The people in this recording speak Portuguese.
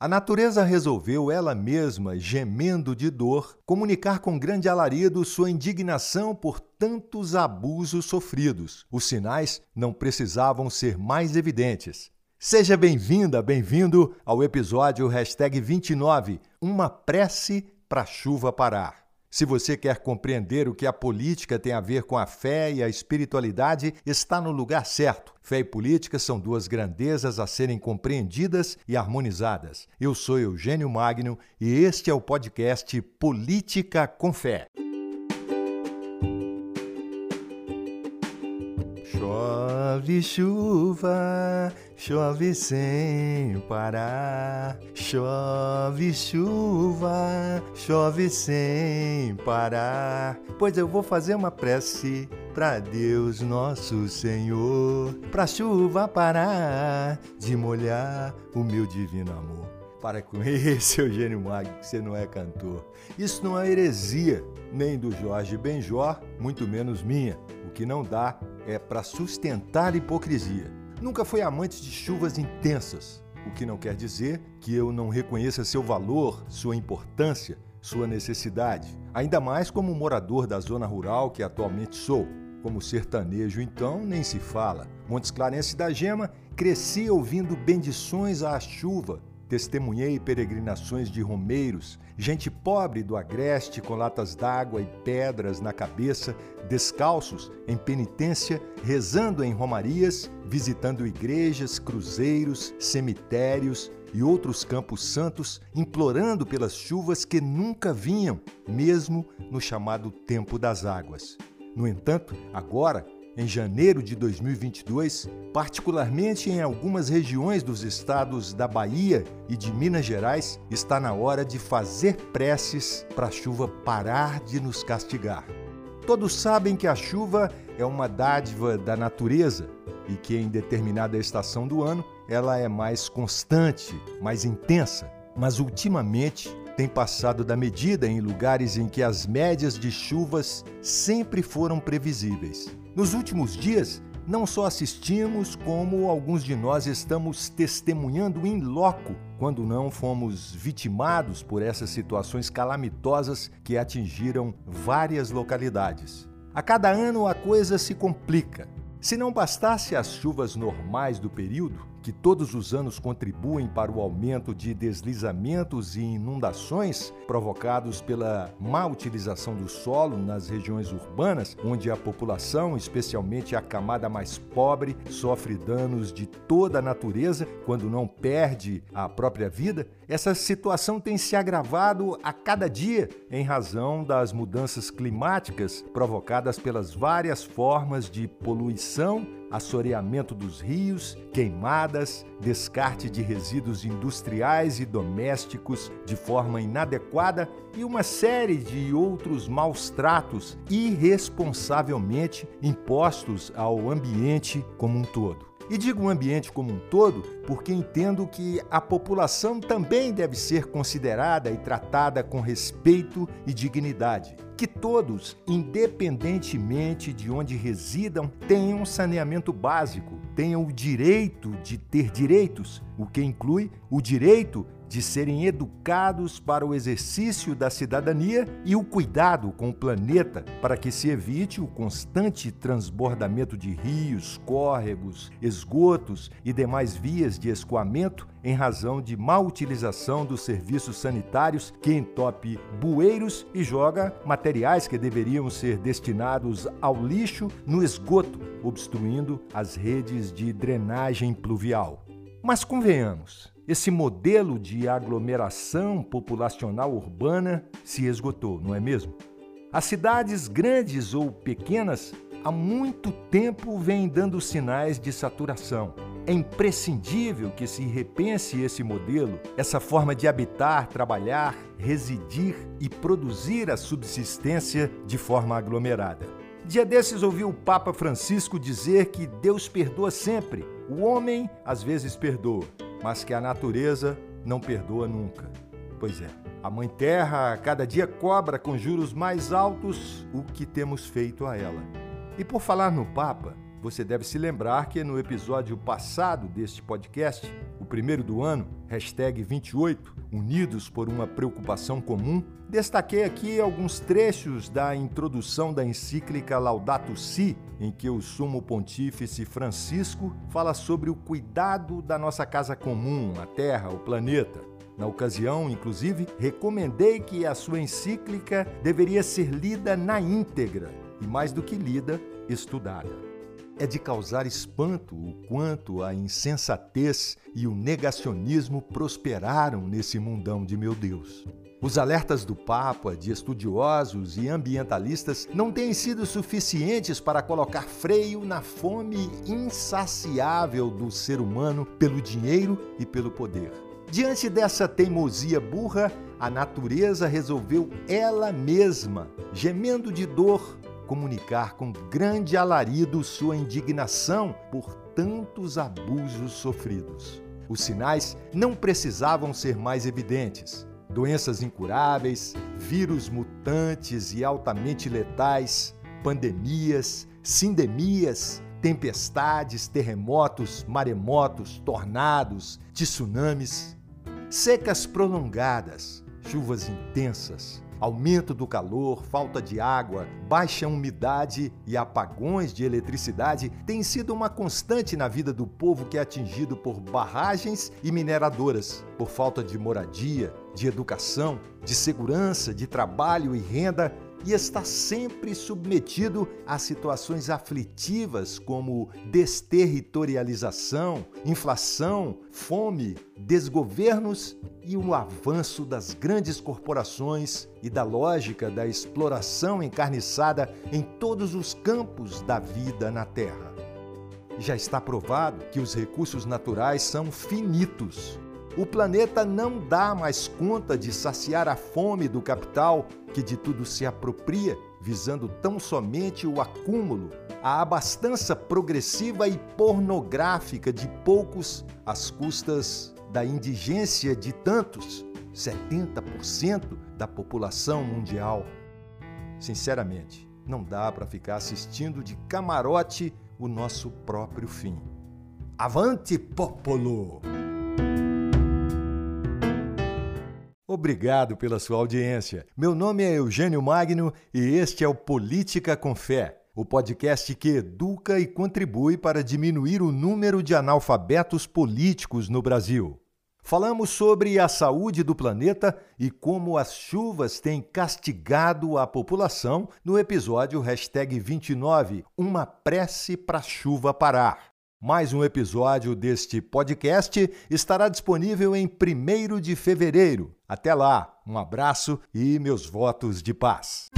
A natureza resolveu ela mesma, gemendo de dor, comunicar com grande alarido sua indignação por tantos abusos sofridos. Os sinais não precisavam ser mais evidentes. Seja bem-vinda, bem-vindo ao episódio 29, Uma prece para a chuva parar. Se você quer compreender o que a política tem a ver com a fé e a espiritualidade, está no lugar certo. Fé e política são duas grandezas a serem compreendidas e harmonizadas. Eu sou Eugênio Magno e este é o podcast Política com Fé. Chove chuva, chove sem parar. Chove chuva, chove sem parar. Pois eu vou fazer uma prece para Deus nosso Senhor, pra chuva parar de molhar o meu divino amor. Para com esse Eugênio Magno, que você não é cantor. Isso não é heresia, nem do Jorge Benjor, muito menos minha. O que não dá é para sustentar hipocrisia. Nunca foi amante de chuvas intensas, o que não quer dizer que eu não reconheça seu valor, sua importância, sua necessidade. Ainda mais como morador da zona rural que atualmente sou. Como sertanejo, então, nem se fala. Montes Clarence da Gema, cresci ouvindo bendições à chuva, Testemunhei peregrinações de romeiros, gente pobre do agreste com latas d'água e pedras na cabeça, descalços, em penitência, rezando em romarias, visitando igrejas, cruzeiros, cemitérios e outros campos santos, implorando pelas chuvas que nunca vinham, mesmo no chamado tempo das águas. No entanto, agora em janeiro de 2022, particularmente em algumas regiões dos estados da Bahia e de Minas Gerais, está na hora de fazer preces para a chuva parar de nos castigar. Todos sabem que a chuva é uma dádiva da natureza e que em determinada estação do ano ela é mais constante, mais intensa. Mas ultimamente tem passado da medida em lugares em que as médias de chuvas sempre foram previsíveis. Nos últimos dias, não só assistimos, como alguns de nós estamos testemunhando em loco quando não fomos vitimados por essas situações calamitosas que atingiram várias localidades. A cada ano a coisa se complica. Se não bastasse as chuvas normais do período, que todos os anos contribuem para o aumento de deslizamentos e inundações provocados pela má utilização do solo nas regiões urbanas, onde a população, especialmente a camada mais pobre, sofre danos de toda a natureza quando não perde a própria vida, essa situação tem se agravado a cada dia em razão das mudanças climáticas provocadas pelas várias formas de poluição assoreamento dos rios, queimadas, descarte de resíduos industriais e domésticos de forma inadequada e uma série de outros maus tratos irresponsavelmente impostos ao ambiente como um todo. E digo o ambiente como um todo porque entendo que a população também deve ser considerada e tratada com respeito e dignidade. Que todos, independentemente de onde residam, tenham saneamento básico, tenham o direito de ter direitos, o que inclui o direito de serem educados para o exercício da cidadania e o cuidado com o planeta para que se evite o constante transbordamento de rios, córregos, esgotos e demais vias de escoamento em razão de má utilização dos serviços sanitários que entope bueiros e joga materiais que deveriam ser destinados ao lixo no esgoto, obstruindo as redes de drenagem pluvial. Mas convenhamos, esse modelo de aglomeração populacional urbana se esgotou, não é mesmo? As cidades grandes ou pequenas há muito tempo vêm dando sinais de saturação. É imprescindível que se repense esse modelo, essa forma de habitar, trabalhar, residir e produzir a subsistência de forma aglomerada. Dia desses ouvi o Papa Francisco dizer que Deus perdoa sempre. O homem às vezes perdoa, mas que a natureza não perdoa nunca. Pois é, a Mãe Terra a cada dia cobra com juros mais altos o que temos feito a ela. E por falar no Papa, você deve se lembrar que no episódio passado deste podcast, o primeiro do ano, hashtag 28, unidos por uma preocupação comum, destaquei aqui alguns trechos da introdução da encíclica Laudato Si, em que o sumo pontífice Francisco fala sobre o cuidado da nossa casa comum, a Terra, o planeta. Na ocasião, inclusive, recomendei que a sua encíclica deveria ser lida na íntegra e, mais do que lida, estudada. É de causar espanto o quanto a insensatez e o negacionismo prosperaram nesse mundão de meu Deus. Os alertas do Papa, de estudiosos e ambientalistas, não têm sido suficientes para colocar freio na fome insaciável do ser humano pelo dinheiro e pelo poder. Diante dessa teimosia burra, a natureza resolveu ela mesma, gemendo de dor, comunicar com grande alarido sua indignação por tantos abusos sofridos. Os sinais não precisavam ser mais evidentes. Doenças incuráveis, vírus mutantes e altamente letais, pandemias, sindemias, tempestades, terremotos, maremotos, tornados, tsunamis, secas prolongadas, chuvas intensas, aumento do calor, falta de água, baixa umidade e apagões de eletricidade têm sido uma constante na vida do povo que é atingido por barragens e mineradoras, por falta de moradia, de educação, de segurança, de trabalho e renda e está sempre submetido a situações aflitivas como desterritorialização, inflação, fome, desgovernos e o avanço das grandes corporações e da lógica da exploração encarniçada em todos os campos da vida na Terra. Já está provado que os recursos naturais são finitos o planeta não dá mais conta de saciar a fome do capital que de tudo se apropria, visando tão somente o acúmulo, a abastança progressiva e pornográfica de poucos às custas da indigência de tantos, 70% da população mundial. Sinceramente, não dá para ficar assistindo de camarote o nosso próprio fim. Avante popolo! Obrigado pela sua audiência. Meu nome é Eugênio Magno e este é o Política com Fé, o podcast que educa e contribui para diminuir o número de analfabetos políticos no Brasil. Falamos sobre a saúde do planeta e como as chuvas têm castigado a população no episódio 29, Uma prece para chuva parar. Mais um episódio deste podcast estará disponível em 1 de fevereiro. Até lá, um abraço e meus votos de paz.